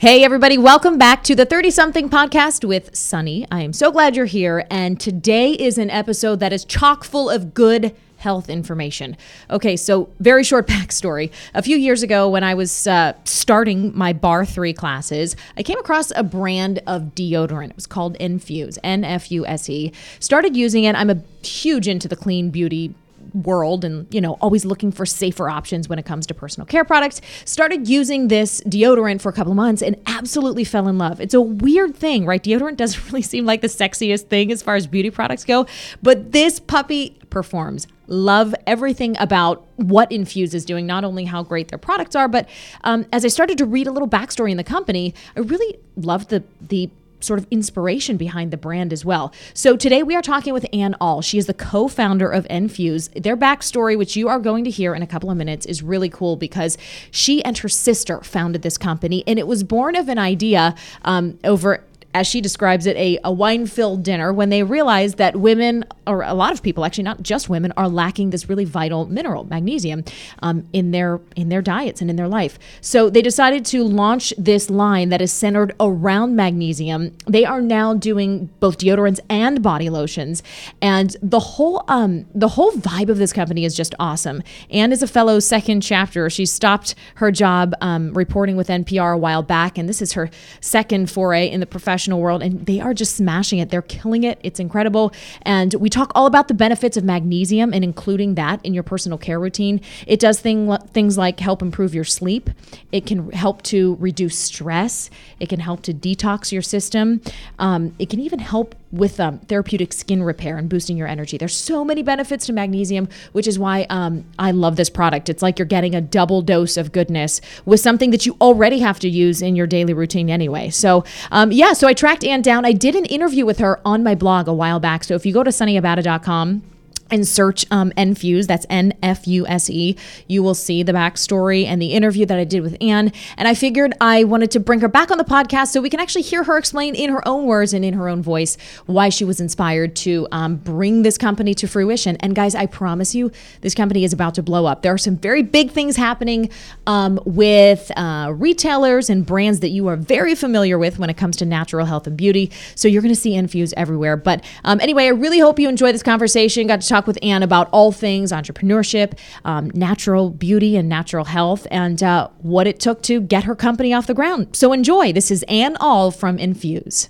Hey, everybody, welcome back to the 30 something podcast with Sunny. I am so glad you're here. And today is an episode that is chock full of good health information. Okay, so very short backstory. A few years ago, when I was uh, starting my Barre3 classes, I came across a brand of deodorant. It was called Nfuse, N F U S E. Started using it. I'm a huge into the clean beauty world and you know always looking for safer options when it comes to personal care products started using this deodorant for a couple of months and absolutely fell in love. It's a weird thing right? Deodorant doesn't really seem like the sexiest thing as far as beauty products go but this puppy performs. Love everything about what Nfuse is doing, not only how great their products are, but um, as I started to read a little backstory in the company, I really loved the the sort of inspiration behind the brand as well. So today we are talking with Ann All. She is the co-founder of Nfuse. Their backstory, which you are going to hear in a couple of minutes, is really cool because she and her sister founded this company, and it was born of an idea um, over as she describes it, a, a wine filled dinner when they realized that women, or a lot of people, actually not just women, are lacking this really vital mineral, magnesium, um, in their in their diets and in their life. So they decided to launch this line that is centered around magnesium. They are now doing both deodorants and body lotions, and the whole um, the whole vibe of this company is just awesome. Anne is a fellow second chapter. She stopped her job um, reporting with NPR a while back, and this is her second foray in the profession professional world, and they are just smashing it. They're killing it. It's incredible. And we talk all about the benefits of magnesium and including that in your personal care routine. It does thing, things like help improve your sleep, it can help to reduce stress, it can help to detox your system, um, it can even help with um, therapeutic skin repair and boosting your energy. There's so many benefits to magnesium, which is why um, I love this product. It's like you're getting a double dose of goodness with something that you already have to use in your daily routine anyway. So, um, yeah, so I tracked Ann down. I did an interview with her on my blog a while back. So if you go to sunnyabata.com, and search um, Nfuse, that's N F U S E, you will see the backstory and the interview that I did with Anne. And I figured I wanted to bring her back on the podcast so we can actually hear her explain in her own words and in her own voice why she was inspired to um, bring this company to fruition. And guys, I promise you, this company is about to blow up. There are some very big things happening um, with uh, retailers and brands that you are very familiar with when it comes to natural health and beauty. So you're going to see Nfuse everywhere. But um, anyway, I really hope you enjoy this conversation. Got to talk talk with Anne about all things entrepreneurship, um, natural beauty, and natural health, and uh, what it took to get her company off the ground. So enjoy. This is Ann All from Nfuse.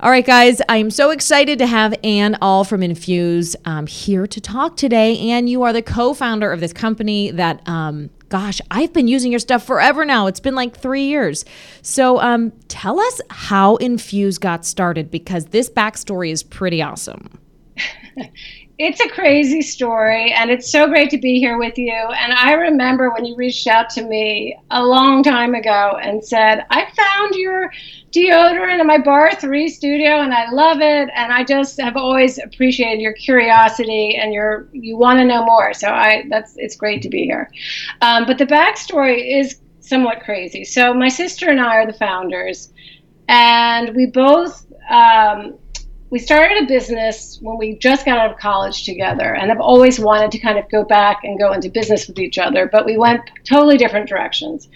All right, guys, I am so excited to have Ann All from Nfuse um, here to talk today. Ann, you are the co founder of this company that, um, gosh, I've been using your stuff forever now. It's been like three years. So um, tell us how Nfuse got started because this backstory is pretty awesome. it's a crazy story and it's so great to be here with you. And i remember when you reached out to me a long time ago and said i found your deodorant in my Barre3 studio and i love it and i just have always appreciated your curiosity and your you want to know more. So i that's it's great to be here. Um, but the backstory is somewhat crazy. So my sister and i are the founders and we both um, we started a business when we just got out of college together and i've always wanted to kind of go back and go into business with each other, but we went totally different directions.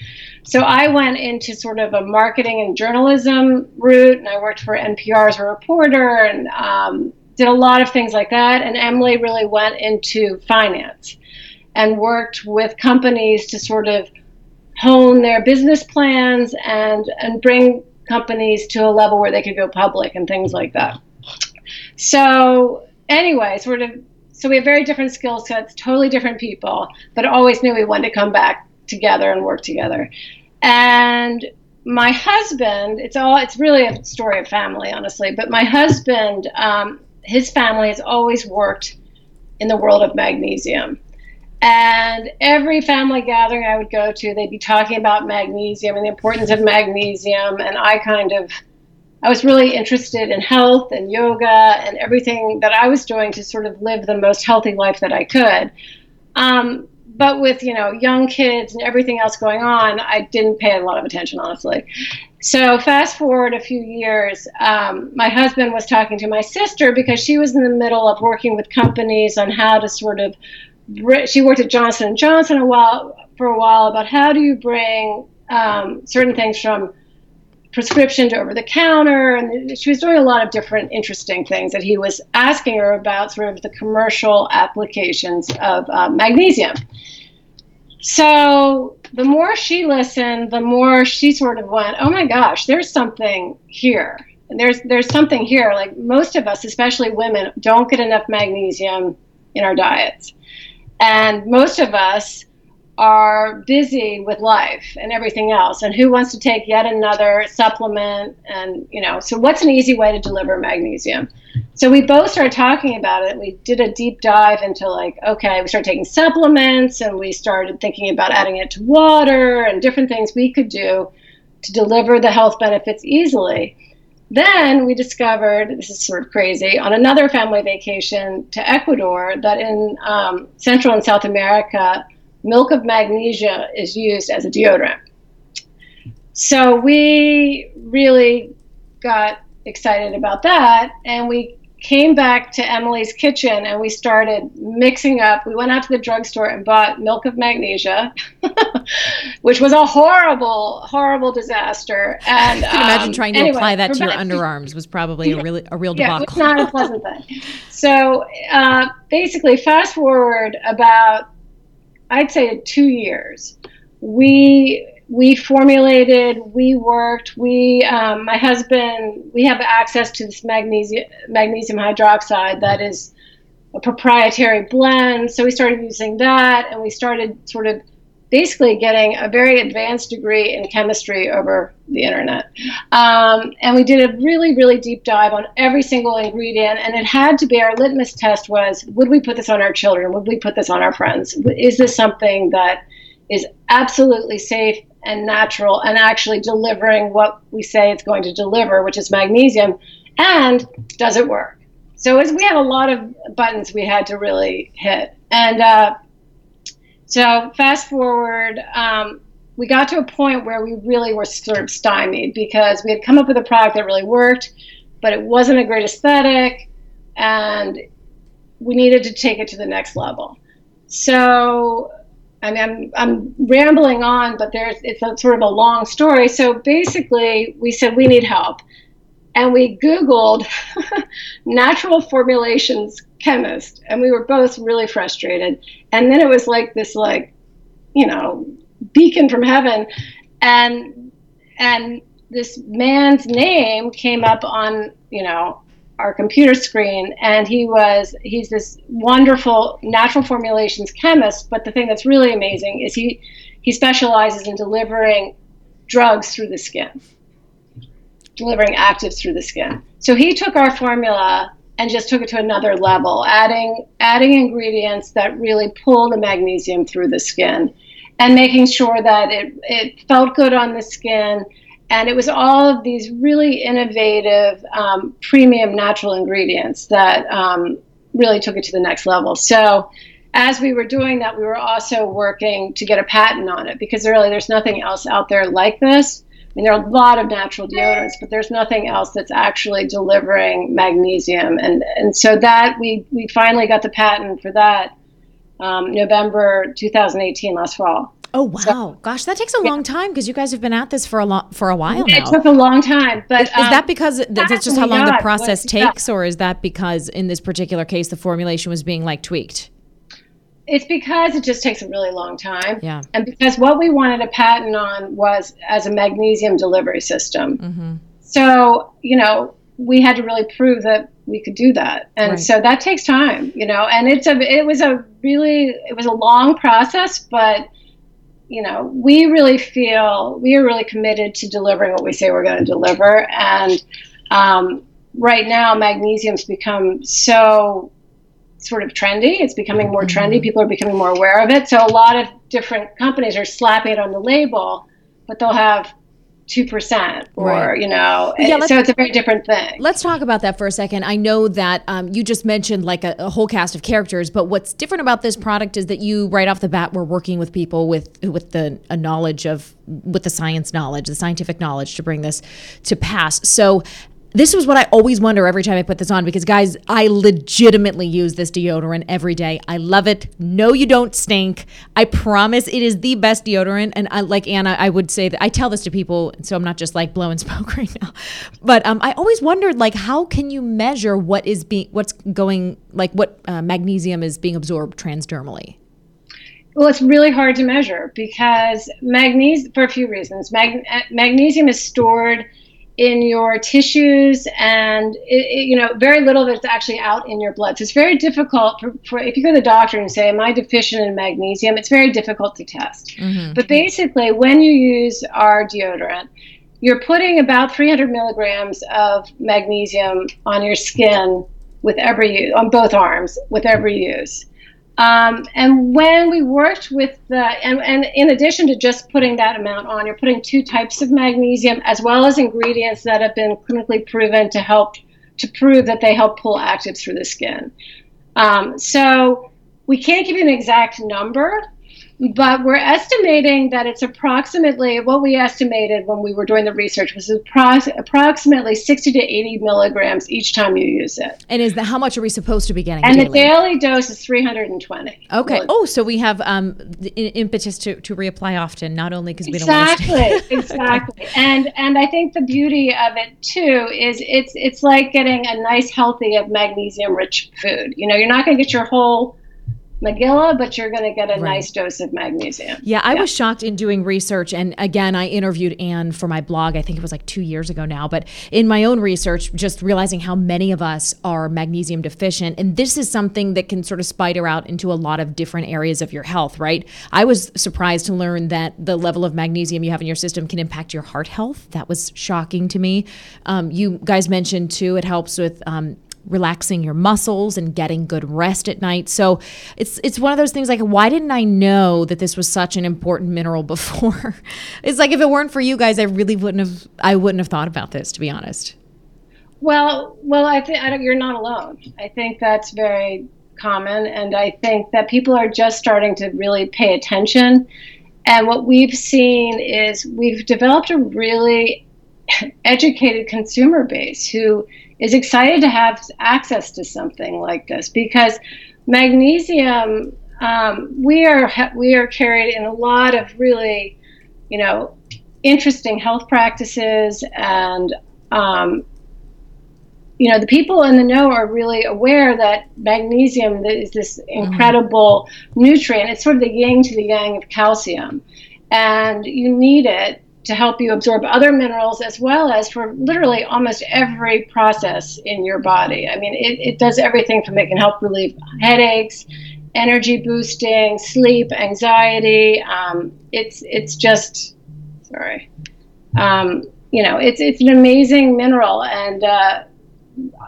So I went into sort of a marketing and journalism route, and I worked for NPR as a reporter and um, did a lot of things like that. And Emily really went into finance and worked with companies to sort of hone their business plans and and bring companies to a level where they could go public and things like that. So anyway, sort of, so we have very different skill sets, totally different people, but always knew we wanted to come back together and work together. And my husband, it's all, it's really a story of family, honestly. But my husband, um, his family has always worked in the world of magnesium. And every family gathering I would go to, they'd be talking about magnesium and the importance of magnesium. And I kind of I was really interested in health and yoga and everything that I was doing to sort of live the most healthy life that I could. Um, but with you know young kids and everything else going on, I didn't pay a lot of attention, honestly. So fast forward a few years, um, my husband was talking to my sister because she was in the middle of working with companies on how to sort of. She worked at Johnson and Johnson a while for a while about how do you bring um, certain things from prescription to over the counter. And she was doing a lot of different interesting things that he was asking her about, sort of the commercial applications of uh, magnesium. So the more she listened, the more she sort of went, "Oh my gosh, there's something here. There's there's something here. Like most of us, especially women, don't get enough magnesium in our diets, and most of us are busy with life and everything else and who wants to take yet another supplement? And you know so what's an easy way to deliver magnesium? So we both started talking about it. We did a deep dive into like okay we started taking supplements and we started thinking about adding it to water and different things we could do to deliver the health benefits easily. Then we discovered this is sort of crazy on another family vacation to ecuador that in um, central and south america milk of magnesia is used as a deodorant. So we really got excited about that and we came back to Emily's kitchen and we started mixing up. We went out to the drugstore and bought milk of magnesia, which was a horrible, horrible disaster. And I can imagine um, trying to anyway, apply that to your underarms was probably a really a real debacle. Yeah, it was not a pleasant thing. So uh, basically, fast forward about I'd say two years. We we formulated, we worked, we um, my husband we have access to this magnesium magnesium hydroxide that is a proprietary blend. So we started using that, and we started sort of basically getting a very advanced degree in chemistry over the internet. Um, and we did a really, really deep dive on every single ingredient. And it had to be our litmus test was would we put this on our children? Would we put this on our friends? Is this something that is absolutely safe and natural and actually delivering what we say it's going to deliver, which is magnesium? And does it work? So we had a lot of buttons we had to really hit. And uh, so fast forward, um, we got to a point where we really were sort of stymied because we had come up with a product that really worked, but it wasn't a great aesthetic, and we needed to take it to the next level. So, I mean, I'm, I'm rambling on, but there's it's a sort of a long story. So basically, we said we need help, and we Googled natural formulations chemist and we were both really frustrated. And then it was like this like you know beacon from heaven. And and this man's name came up on you know our computer screen. And he was he's this wonderful natural formulations chemist. But the thing that's really amazing is he he specializes in delivering drugs through the skin delivering actives through the skin so he took our formula and just took it to another level, adding adding ingredients that really pull the magnesium through the skin, and making sure that it it felt good on the skin. And it was all of these really innovative, um, premium natural ingredients that um, really took it to the next level. So, as we were doing that, we were also working to get a patent on it because really there's nothing else out there like this mean, there are a lot of natural deodorants, but there's nothing else that's actually delivering magnesium. And, and so that we, we finally got the patent for that um, November 2018, last fall. Oh wow! So, Gosh, that takes a yeah. long time because you guys have been at this for a long for a while now. It took a long time, but is, um, that because that's just how long God, the process takes, or is that because in this particular case the formulation was being like tweaked? It's because it just takes a really long time. Yeah. And because what we wanted a patent on was as a magnesium delivery system. Mm-hmm. So, you know, we had to really prove that we could do that. And right. so that takes time, you know, and it's a, it was a really, it was a long process, but you know, we really feel we are really committed to delivering what we say we're going to deliver. And um, right now, magnesium's become so sort of trendy. It's becoming more trendy. Mm-hmm. People are becoming more aware of it. So a lot of different companies are slapping it on the label, but they'll have two percent or right. you know yeah, so it's a very different thing let's talk about that for a second i know that um, you just mentioned like a, a, whole cast of characters but what's different about this product is that you right off the bat were working with people with with the a knowledge of with the science knowledge the scientific knowledge to bring this to pass so this was what I always wonder every time I put this on because, guys, I legitimately use this deodorant every day. I love it. No, you don't stink. I promise it is the best deodorant. And I, like Anna, I would say that I tell this to people, so I'm not just like blowing smoke right now. But um, I always wondered, like, how can you measure what is being, what's going, like, what uh, magnesium is being absorbed transdermally? Well, it's really hard to measure because magnesium, for a few reasons, mag- magnesium is stored in your tissues and it, it, you know very little of it's actually out in your blood. So it's very difficult for, for, if you go to the doctor and say am i deficient in magnesium? It's very difficult to test. Mm-hmm. but basically when you use our deodorant you're putting about 300 milligrams of magnesium on your skin with every use on both arms with every use um, and when we worked with the, and, and in addition to just putting that amount on, you're putting two types of magnesium as well as ingredients that have been clinically proven to help to prove that they help pull actives through the skin. Um, so we can't give you an exact number, but we're estimating that it's approximately what we estimated when we were doing the research was approximately 60 to 80 milligrams each time you use it. And is that how much are we supposed to be getting? And daily? the daily dose is 320. Okay. Oh, so we have um, the impetus to, to reapply often, not only because we exactly, don't want to. exactly. And and I think the beauty of it too is it's it's like getting a nice healthy of magnesium rich food. You know, you're not going to get your whole Magilla, but you're going to get a right. nice dose of magnesium. Yeah, I yeah. was shocked in doing research. And again, I interviewed Anne for my blog. I think it was like two years ago now. But in my own research, just realizing how many of us are magnesium deficient. And this is something that can sort of spider out into a lot of different areas of your health, right? I was surprised to learn that the level of magnesium you have in your system can impact your heart health. That was shocking to me. Um, you guys mentioned too, it helps with um, relaxing your muscles and getting good rest at night. So it's it's one of those things like why didn't I know that this was such an important mineral before? it's like if it weren't for you guys, I really wouldn't have I wouldn't have thought about this to be honest. Well, well, I think you're not alone. I think that's very common, and I think that people are just starting to really pay attention. And what we've seen is we've developed a really educated consumer base who is excited to have access to something like this because magnesium um, we are we are carried in a lot of really you know interesting health practices and um, you know the people in the know are really aware that magnesium is this mm-hmm. incredible mm-hmm. nutrient it's sort of the yin to the yang of calcium and you need it to help you absorb other minerals as well as for literally almost every process in your body. I mean, it, it does everything from it can help relieve headaches, energy boosting, sleep, anxiety. Um, it's it's just sorry. Um, you know, it's it's an amazing mineral, and uh,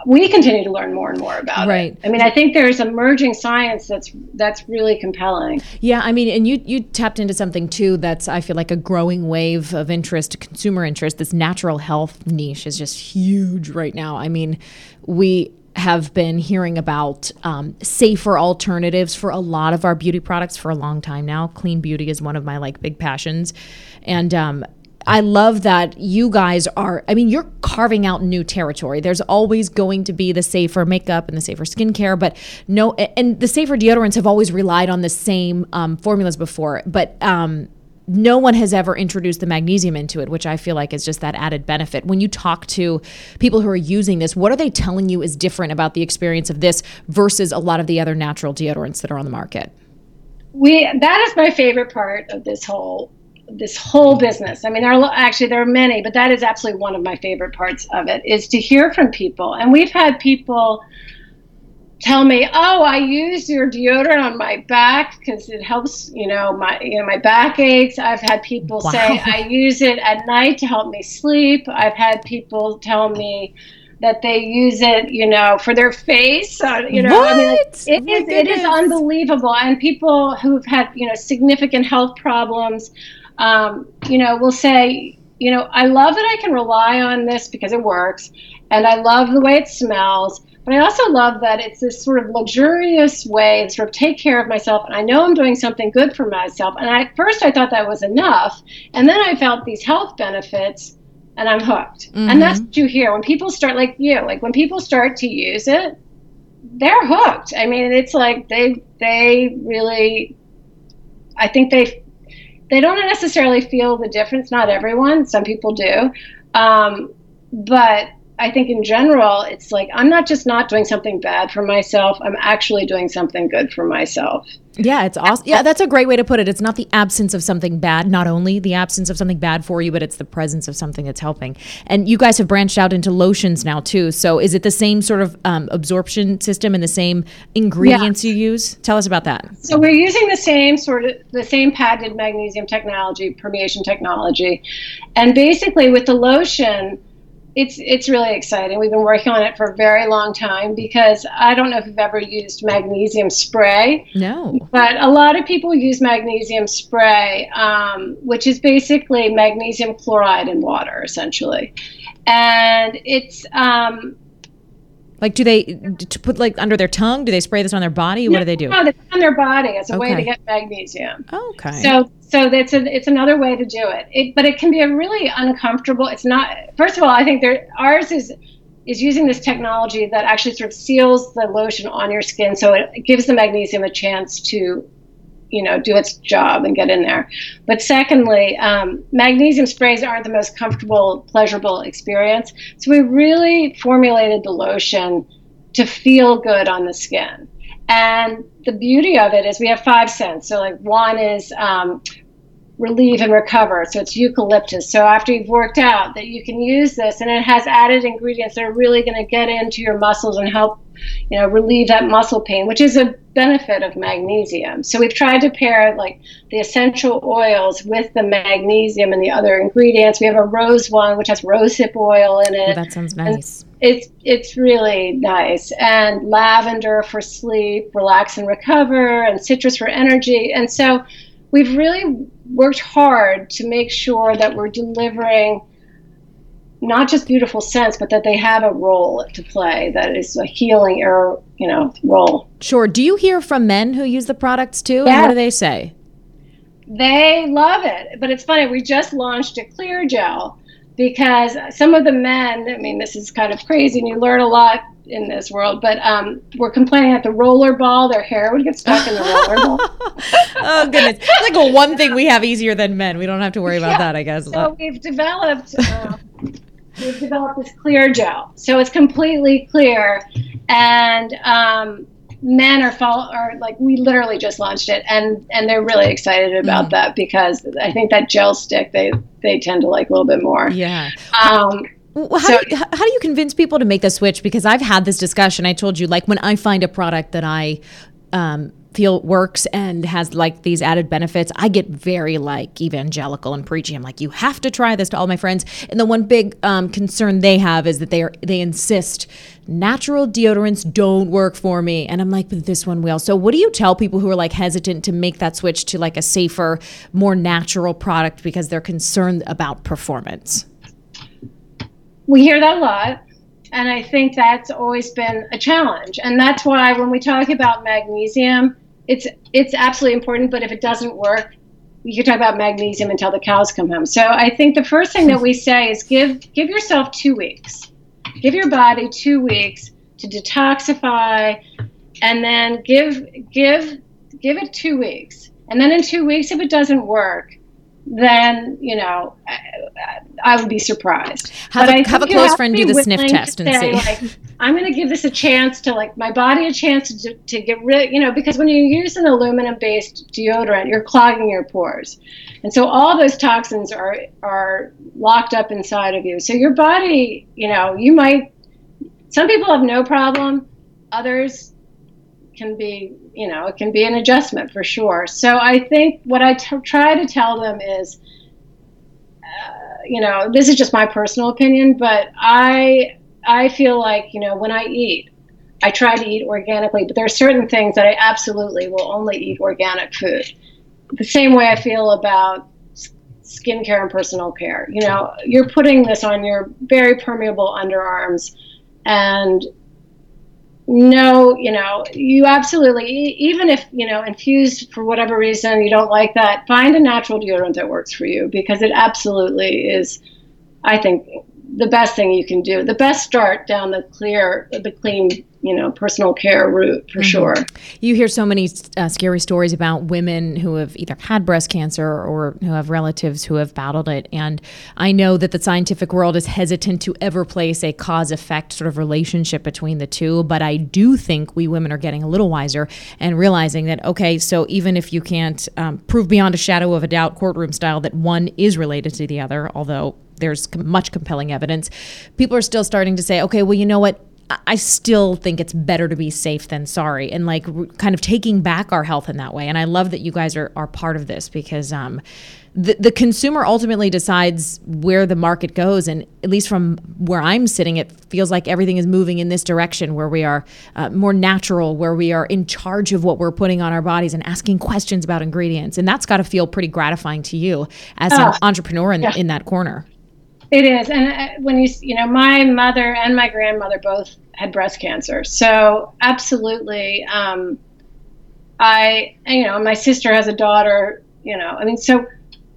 we continue to learn more and more about right. it. I mean, I think there's emerging science that's that's really compelling. Yeah, I mean, and you you tapped into something too that's I feel like a growing wave of interest, consumer interest. This natural health niche is just huge right now. I mean, we have been hearing about um, safer alternatives for a lot of our beauty products for a long time now. Clean beauty is one of my like big passions, and um, I love that you guys are, I mean, you're carving out new territory. There's always going to be the safer makeup and the safer skincare, but no, and the safer deodorants have always relied on the same um, formulas before, but um, no one has ever introduced the magnesium into it, which I feel like is just that added benefit. When you talk to people who are using this, what are they telling you is different about the experience of this versus a lot of the other natural deodorants that are on the market? We that is my favorite part of this whole this whole business. I mean, there are actually there are many, but that is absolutely one of my favorite parts of it is to hear from people. And we've had people tell me, "Oh, I use your deodorant on my back because it helps, you know, my you know my back aches." I've had people wow. say, "I use it at night to help me sleep." I've had people tell me that they use it, you know, for their face. Uh, you know, what? I mean, it is it is unbelievable. And people who've had you know significant health problems um, you know, will say, you know, I love that I can rely on this because it works, and I love the way it smells. But I also love that it's this sort of luxurious way to sort of take care of myself, and I know I'm doing something good for myself. And I, at first, I thought that was enough, and then I felt these health benefits, and I'm hooked. Mm-hmm. And that's what you hear when people start, like you, like when people start to use it, they're hooked. I mean, it's like they they really, I think they they don't necessarily feel the difference. Not everyone. Some people do, um, but I think in general, it's like I'm not just not doing something bad for myself. I'm actually doing something good for myself. Yeah, it's awesome. Yeah, that's a great way to put it. It's not the absence of something bad, not only the absence of something bad for you, but it's the presence of something that's helping. And you guys have branched out into lotions now too. So is it the same sort of um, absorption system and the same ingredients yeah. you use? Tell us about that. So we're using the same sort of the same patented magnesium technology, permeation technology, and basically with the lotion it's it's really exciting. We've been working on it for a very long time because I don't know if you've ever used magnesium spray. No. But a lot of people use magnesium spray, um, which is basically magnesium chloride in water, essentially, and it's um, like, do they to put like under their tongue? Do they spray this on their body? What no, do they do? No, it's on their body as a okay. way to get magnesium. Okay. So, so that's a, it's another way to do it. it. But it can be a really uncomfortable. It's not. First of all, I think there ours is is using this technology that actually sort of seals the lotion on your skin, so it gives the magnesium a chance to you know do its job and get in there. But secondly um, magnesium sprays aren't the most comfortable pleasurable experience. So we really formulated the lotion to feel good on the skin. And the beauty of it is we have five scents. So like one is um, relieve and recover so it's eucalyptus so after you've worked out that you can use this and it has added ingredients that are really going to get into your muscles and help you know, relieve that muscle pain, which is a benefit of magnesium. So we've tried to pair like the essential oils with the magnesium and the other ingredients. We have a rose one, which has rosehip oil in it. Oh, that sounds nice. And it's it's really nice. And lavender for sleep, relax and recover, and citrus for energy. And so we've really worked hard to make sure that we're delivering not just beautiful scents, but that they have a role to play that is a healing or you know role. Sure. Do you hear from men who use the products too? Yeah. And what do they say? They love it, but it's funny. We just launched a clear gel because some of the men. I mean, this is kind of crazy, and you learn a lot in this world, but um, we're complaining at the roller ball, their hair would get stuck in the roller ball. oh goodness! It's like one thing we have easier than men. We don't have to worry about yeah. that, I guess. So we've developed. Uh, we've developed this clear gel. So it's completely clear, and um, men are follow are like we literally just launched it, and and they're really excited about mm. that because I think that gel stick they they tend to like a little bit more. Yeah. Um, how, so, do you, how do you convince people to make the switch? Because I've had this discussion. I told you, like, when I find a product that I um, feel works and has like these added benefits, I get very like evangelical and preachy. I'm like, you have to try this to all my friends. And the one big um, concern they have is that they are they insist natural deodorants don't work for me. And I'm like, but this one will. So what do you tell people who are like hesitant to make that switch to like a safer, more natural product because they're concerned about performance? We hear that a lot. And I think that's always been a challenge. And that's why when we talk about magnesium, it's it's absolutely important, but if it doesn't work, you can talk about magnesium until the cows come home. So I think the first thing that we say is give give yourself two weeks. Give your body two weeks to detoxify and then give give give it two weeks. And then in two weeks, if it doesn't work, then you know I, I would be surprised. Have but a, have a close friend do the sniff test and see. Like, I'm going to give this a chance to like my body a chance to, to get rid. You know, because when you use an aluminum-based deodorant, you're clogging your pores, and so all those toxins are are locked up inside of you. So your body, you know, you might. Some people have no problem. Others can be, you know, it can be an adjustment for sure. So I think what I t- try to tell them is, uh, you know, this is just my personal opinion, but I I feel like you know when I eat, I try to eat organically, but there are certain things that I absolutely will only eat organic food. The same way I feel about skincare and personal care. You know, you're putting this on your very permeable underarms, and no, you know, you absolutely, even if, you know, infused for whatever reason you don't like that, find a natural deodorant that works for you because it absolutely is I think the best thing you can do, the best start down the clear, the clean you know personal care route for mm-hmm. sure. You hear so many uh, scary stories about women who have either had breast cancer or who have relatives who have battled it. And i know that the scientific world is hesitant to ever place a cause effect sort of relationship between the two but i do think we women are getting a little wiser and realizing that okay so even if you can't um, prove beyond a shadow of a doubt courtroom style that one is related to the other although there's much compelling evidence people are still starting to say okay well you know what I still think it's better to be safe than sorry and like kind of taking back our health in that way. And I love that you guys are, are part of this because um, the, the consumer ultimately decides where the market goes. And at least from where I'm sitting, it feels like everything is moving in this direction where we are uh, more natural, where we are in charge of what we're putting on our bodies and asking questions about ingredients. And that's got to feel pretty gratifying to you as an ah, entrepreneur in, yeah. in that corner. It is, and uh, when you you know, my mother and my grandmother both had breast cancer, so absolutely. Um, I you know, my sister has a daughter. You know, I mean, so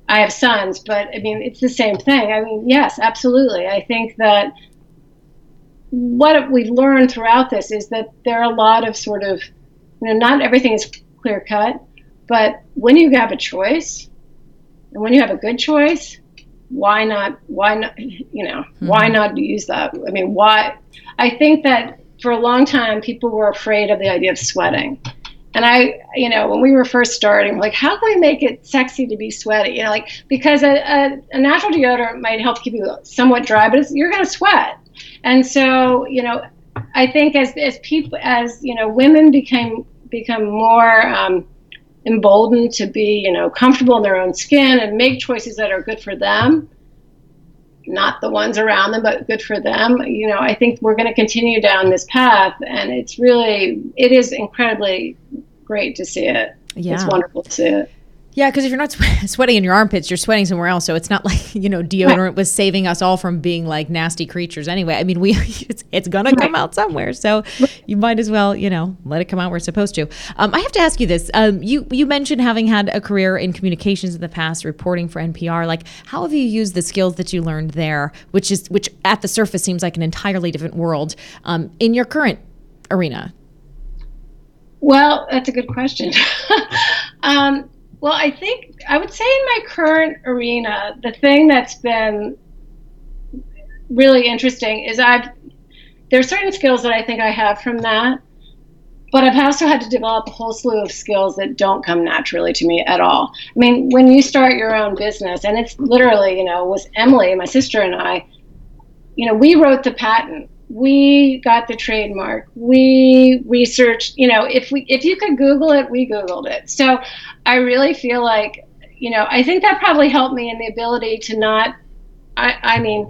I have sons, but I mean, it's the same thing. I mean, yes, absolutely. I think that what we've learned throughout this is that there are a lot of sort of, you know, not everything is clear cut, but when you have a choice, and when you have a good choice, why not why not you know mm-hmm. why not use that? I mean why i think that for a long time people were afraid of the idea of sweating. And i you know when we were first starting like how can we make it sexy to be sweaty? You know like because a, a, a natural deodorant might help keep you somewhat dry but you're going to sweat. And so you know i think as as people as you know women became become more um, emboldened to be, you know, comfortable in their own skin and make choices that are good for them, not the ones around them, but good for them. You know, I think we're going to continue down this path, and it's really, it is incredibly great to see it. Yeah. It's wonderful to see it. Yeah, because if you're not sweating in your armpits, you're sweating somewhere else. So it's not like you know deodorant right. was saving us all from being like nasty creatures. Anyway, I mean we it's, it's gonna come out somewhere. So you might as well you know let it come out where it's supposed to. Um, I have to ask you this. Um, you you mentioned having had a career in communications in the past, reporting for NPR. Like how have you used the skills that you learned there, which is which at the surface seems like an entirely different world, um, in your current arena? Well, that's a good question. Well, I think I would say in my current arena, the thing that's been really interesting is I've there are certain skills that I think I have from that, but I've also had to develop a whole slew of skills that don't come naturally to me at all. I mean, when you start your own business, and it's literally, you know, with Emily, my sister, and I, you know, we wrote the patent we got the trademark. We researched you know if we if you could google it we googled it. So i really feel like you know i think that probably helped me in the ability to not i i mean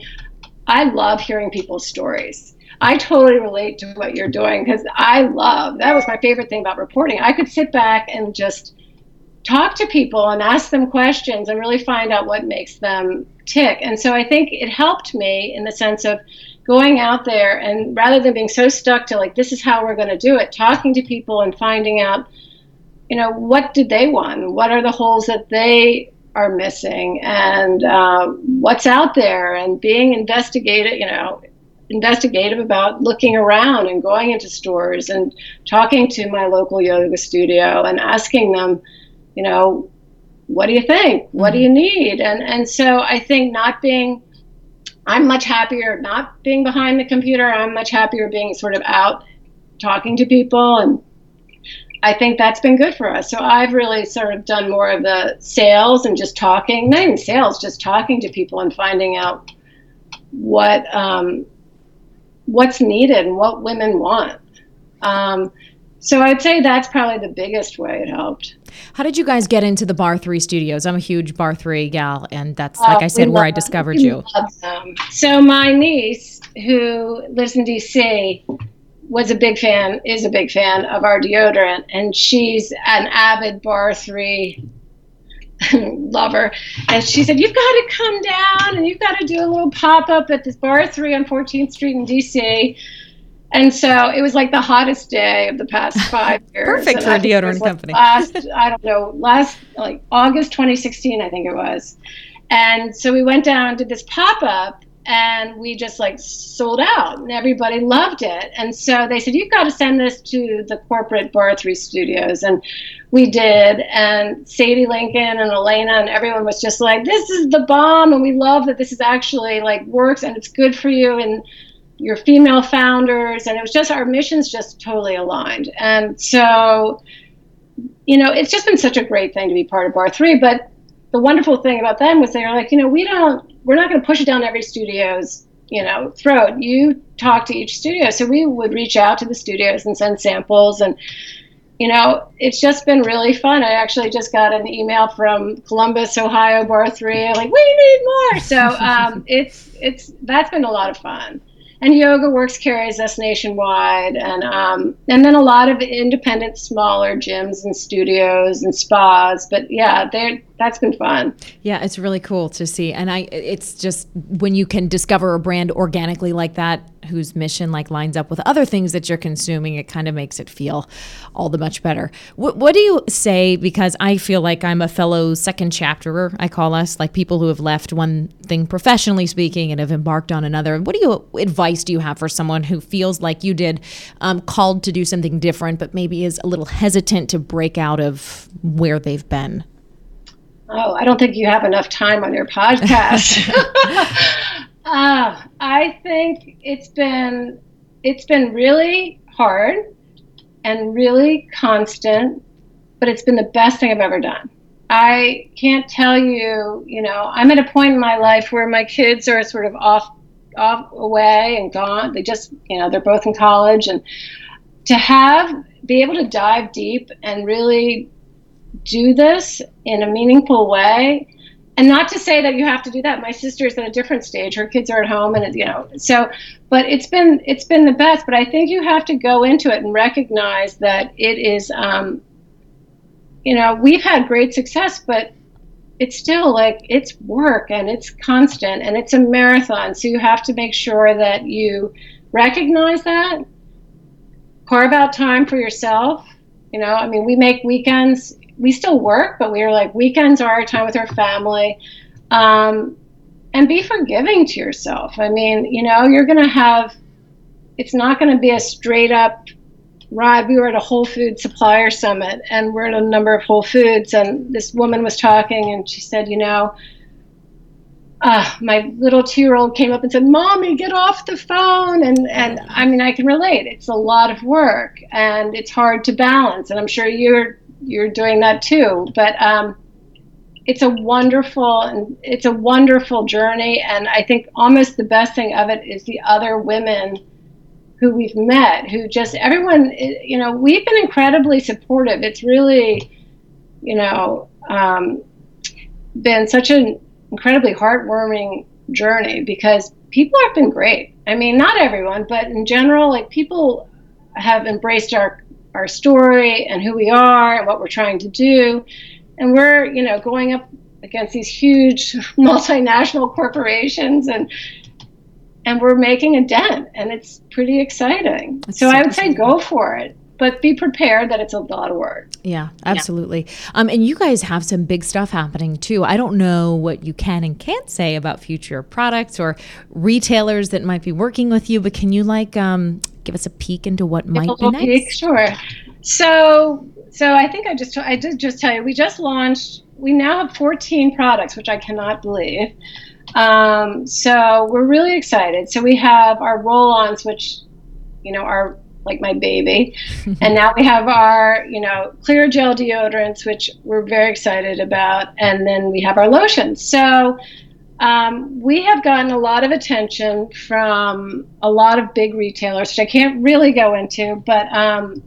i love hearing people's stories. I totally relate to what you're doing because i love that was my favorite thing about reporting. I could sit back and just talk to people and ask them questions and really find out what makes them tick. And so i think it helped me in the sense of going out there and rather than being so stuck to like this is how we're going to do it talking to people and finding out you know what did they want? What are the holes that they are missing? And uh, what's out there? And being investigative you know investigative about looking around and going into stores and talking to my local yoga studio and asking them you know what do you think? What do mm-hmm. you need? And and so i think not being I'm much happier not being behind the computer. I'm much happier being sort of out talking to people and I think that's been good for us. So I've really sort of done more of the sales and just talking, not even sales, just talking to people and finding out what um, what's needed and what women want. Um, so I'd say that's probably the biggest way it helped. How did you guys get into the Barre3 studios? I'm a huge Barre3 gal, and that's like uh, I said where I discovered you. So my niece, who lives in DC, was a big fan, is a big fan of our deodorant, and she's an avid Barre3 lover. And she said, You've got to come down and you've got to do a little pop up at this Barre3 on 14th Street in DC and so it was like the hottest day of the past five years. Perfect for a deodorant like company. Last, I don't know, last like August 2016, I think it was. And so we went down did this pop up, and we just like sold out and everybody loved it and so they said you've got to send this to the corporate Barre3 studios and we did and sadie lincoln and elena and everyone was just like this is the bomb and we love that this is actually like works and it's good for you and your female founders and it was just our missions just totally aligned. And so you know it's just been such a great thing to be part of Barre3. but the wonderful thing about them was they were like you know we don't we're not going to push it down every studio's you know throat. You talk to each studio. So we would reach out to the studios and send samples and you know it's just been really fun. I actually just got an email from columbus ohio Barre3, like we need more. So um, it's it's that's been a lot of fun and Yoga Works carries us nationwide, and um, and then a lot of independent, smaller gyms and studios and spas. But yeah, that's been fun. Yeah, it's really cool to see, and I it's just when you can discover a brand organically like that, whose mission like lines up with other things that you're consuming, it kind of makes it feel all the much better. What, what do you say? Because I feel like I'm a fellow second chapterer. I call us like people who have left one thing professionally speaking and have embarked on another. What do you advice do you have for someone who feels like you did, um, called to do something different, but maybe is a little hesitant to break out of where they've been? Oh, I don't think you have enough time on your podcast. uh, I think it's been it's been really hard and really constant, but it's been the best thing I've ever done. I can't tell you, you know, I'm at a point in my life where my kids are sort of off off away and gone. They just, you know, they're both in college and to have be able to dive deep and really do this in a meaningful way and not to say that you have to do that. My sister's at a different stage. Her kids are at home and you know so but it's been it's been the best. But i think you have to go into it and recognize that it is um, you know we've had great success but it's still like it's work and it's constant and it's a marathon. So you have to make sure that you recognize that carve out time for yourself. You know i mean we make weekends we still work, but we are like weekends are our time with our family. Um, and be forgiving to yourself. I mean, you know, you're going to have, it's not going to be a straight up ride. We were at a Whole Food Supplier Summit and we're at a number of Whole Foods. And this woman was talking and she said, you know, uh, my little two year old came up and said, Mommy, get off the phone. And, and I mean, I can relate. It's a lot of work and it's hard to balance. And I'm sure you're you're doing that too. But um, it's a wonderful and it's a wonderful journey, and I think almost the best thing of it is the other women who we've met, who just everyone, you know, we've been incredibly supportive. It's really, you know, um, been such an incredibly heartwarming journey because people have been great. I mean, not everyone, but in general, like people have embraced our our story and who we are and what we're trying to do. And we're, you know, going up against these huge multinational corporations and and we're making a dent and it's pretty exciting. so, so I would say go for it but be prepared that it's a lot of work. Yeah, absolutely. Yeah. Um, and you guys have some big stuff happening too. I don't know what you can and can't say about future products or retailers that might be working with you, but can you like um, give us a peek into what might be next? Peek, sure. So, so I think I just I did just tell you we just launched. We now have 14 products, which I cannot believe. Um, so we're really excited. So we have our roll-ons, which you know are like my baby. and now we have our, you know, clear gel deodorants, which we're very excited about. And then we have our lotions. So um, we have gotten a lot of attention from a lot of big retailers, which I can't really go into, but um,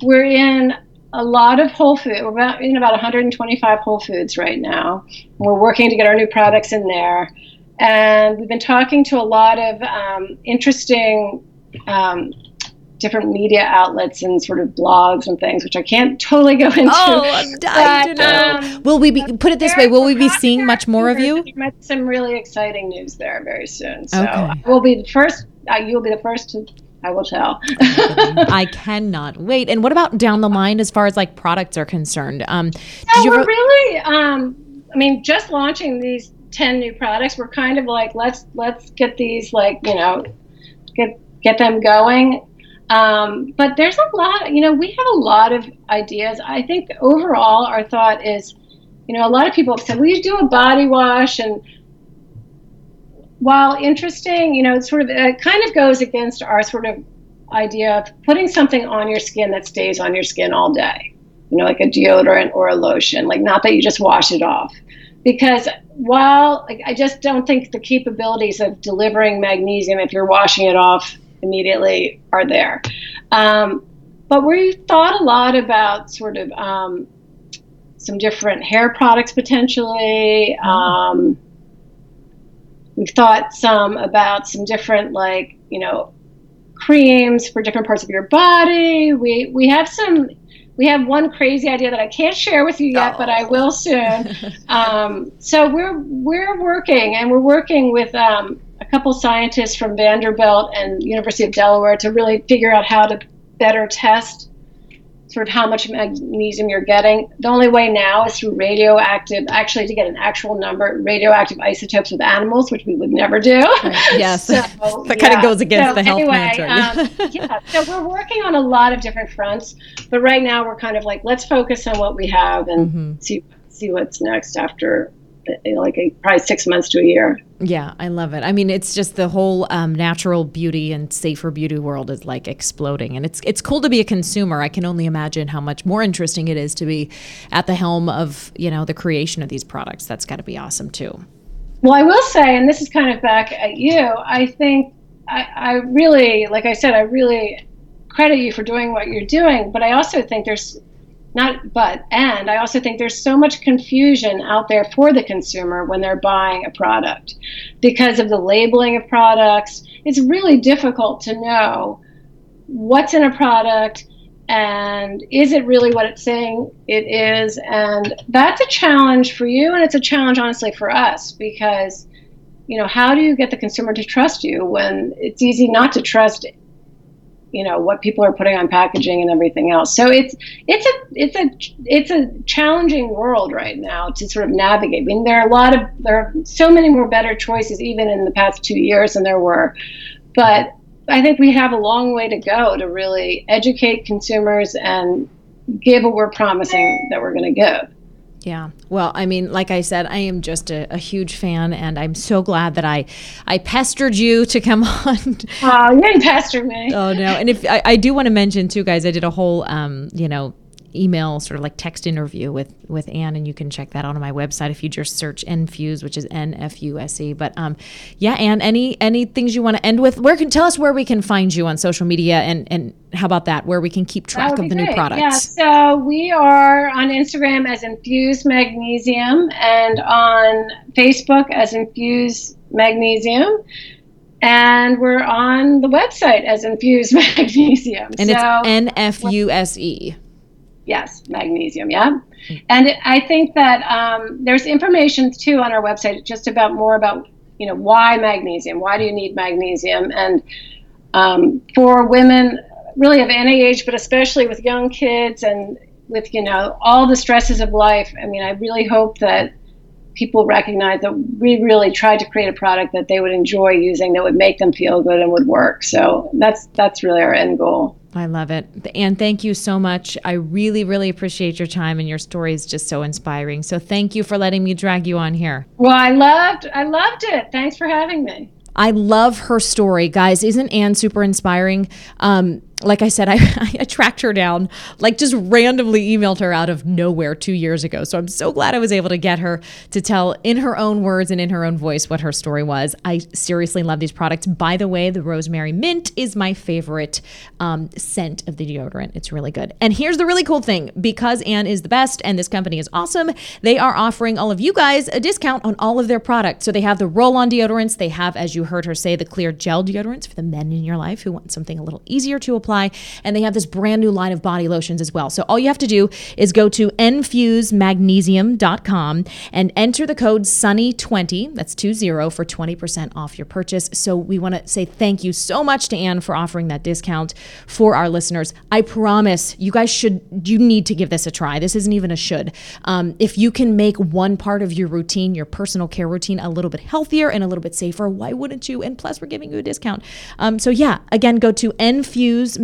we're in a lot of Whole Foods. We're about, in about 125 Whole Foods right now. We're working to get our new products in there. And we've been talking to a lot of um, interesting um, different media outlets and sort of blogs and things, which I can't totally go into. Oh, I'm dying but, to know. Um, will we be put it this way? Will we be seeing much more of you? Some really exciting news there very soon. So okay. we'll be the first. Uh, you'll be the first to. I will tell. I cannot wait. And what about down the line as far as like products are concerned? Um, so we're re- really. Um, I mean, just launching these 10 new products. We're kind of like let's let's get these like, you know, get get them going. Um, but there's a lot, you know, we have a lot of ideas. I think overall our thought is, you know, a lot of people have said, we do a body wash and while interesting, you know, it sort of it kind of goes against our sort of idea of putting something on your skin that stays on your skin all day. You know, like a deodorant or a lotion, like not that you just wash it off. Because while like, I just don't think the capabilities of delivering magnesium if you're washing it off immediately are there. Um, but we thought a lot about sort of um, some different hair products potentially. Um, we've thought some about some different like you know creams for different parts of your body. We we have some we have one crazy idea that I can't share with you yet, oh. but I will soon. um, so we're we're working and we're working with um, couple scientists from Vanderbilt and University of Delaware to really figure out how to better test sort of how much magnesium you're getting. The only way now is through radioactive, actually to get an actual number, radioactive isotopes with animals, which we would never do. Yes, so, that yeah. kind of goes against so the health anyway, um, yeah, so we're working on a lot of different fronts, but right now we're kind of like, let's focus on what we have and mm-hmm. see see what's next after like a, probably six months to a year. Yeah, I love it. I mean, it's just the whole um, natural beauty and safer beauty world is like exploding, and it's it's cool to be a consumer. I can only imagine how much more interesting it is to be at the helm of you know the creation of these products. That's got to be awesome too. Well, I will say, and this is kind of back at you. I think I, I really, like I said, I really credit you for doing what you're doing, but I also think there's not but and i also think there's so much confusion out there for the consumer when they're buying a product. Because of the labeling of products it's really difficult to know what's in a product and is it really what it's saying it is. And that's a challenge for you and it's a challenge honestly for us because you know how do you get the consumer to trust you when it's easy not to trust you know what people are putting on packaging and everything else. So it's it's a it's a it's a challenging world right now to sort of navigate. I mean, there are a lot of there are so many more better choices even in the past two years than there were, but I think we have a long way to go to really educate consumers and give what we're promising that we're going to give. Yeah. Well, I mean, like I said, I am just a, a, huge fan, and I'm so glad that I I pestered you to come on. Oh, you didn't pester me. Oh no! And if I, I do want to mention too, guys, I did a whole um, you know email sort of like text interview with with Anne, and you can check that out on my website if you just search Nfuse, which is N F U S E. But um, yeah, Anne, any any things you want to end with? Where can tell us where we can find you on social media, and and how about that? Where we can keep track of the great. new products? Yeah, so we are on Instagram as Nfuse Magnesium, and on Facebook as Nfuse Magnesium and we're on the website as Nfuse Magnesium. And so, it's N F U S E. Yes, magnesium. Yeah, and I think that um, there's information too on our website just about more about you know why magnesium. Why do you need magnesium? And um, for women, really of any age, but especially with young kids and with you know all the stresses of life. I mean, I really hope that people recognize that we really tried to create a product that they would enjoy using, that would make them feel good and would work. So that's that's really our end goal. I love it. And thank you so much. I really, really appreciate your time and your story is just so inspiring. So thank you for letting me drag you on here. Well, I loved I loved it. Thanks for having me. I love her story, guys. Isn't Anne super inspiring? Um, like I said, I, I tracked her down, like just randomly emailed her out of nowhere two years ago. So I'm so glad I was able to get her to tell in her own words and in her own voice what her story was. I seriously love these products. By the way, the rosemary mint is my favorite um, scent of the deodorant. It's really good. And here's the really cool thing because Anne is the best and this company is awesome, they are offering all of you guys a discount on all of their products. So they have the roll on deodorants, they have, as you heard her say, the clear gel deodorants for the men in your life who want something a little easier to apply and they have this brand new line of body lotions as well. So all you have to do is go to nfusemagnesium.com and enter the code SONNI20, that's 20 for 20% off your purchase. So we want to say thank you so much to Anne for offering that discount for our listeners. I promise you guys should, you need to give this a try. This isn't even a should. Um, if you can make one part of your routine, your personal care routine, a little bit healthier and a little bit safer, why wouldn't you? And plus, we're giving you a discount. Um, so yeah, again, go to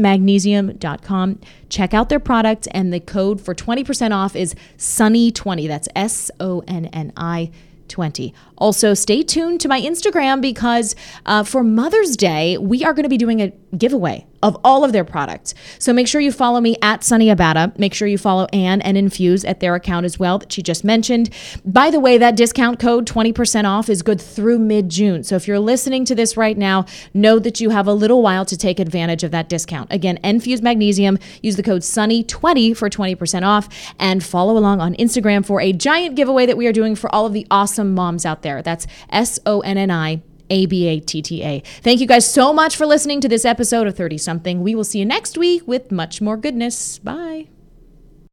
nfusemagnesium.com, check out their products, and the code for 20% off is Sonni20. That's S O N N I 20. Also, stay tuned to my Instagram because uh, for Mother's Day, we are going to be doing a giveaway of all of their products. So make sure you follow me at Sonni Abatta. Make sure you follow Anne and Nfuse at their account as well that she just mentioned. By the way, that discount code 20% off is good through mid June. So if you're listening to this right now, know that you have a little while to take advantage of that discount. Again, Nfuse Magnesium. Use the code Sonni20 for 20% off and follow along on Instagram for a giant giveaway that we are doing for all of the awesome moms out there. That's S O N N I a B A T T A. Thank you guys so much for listening to this episode of 30 something. We will see you next week with much more goodness. Bye.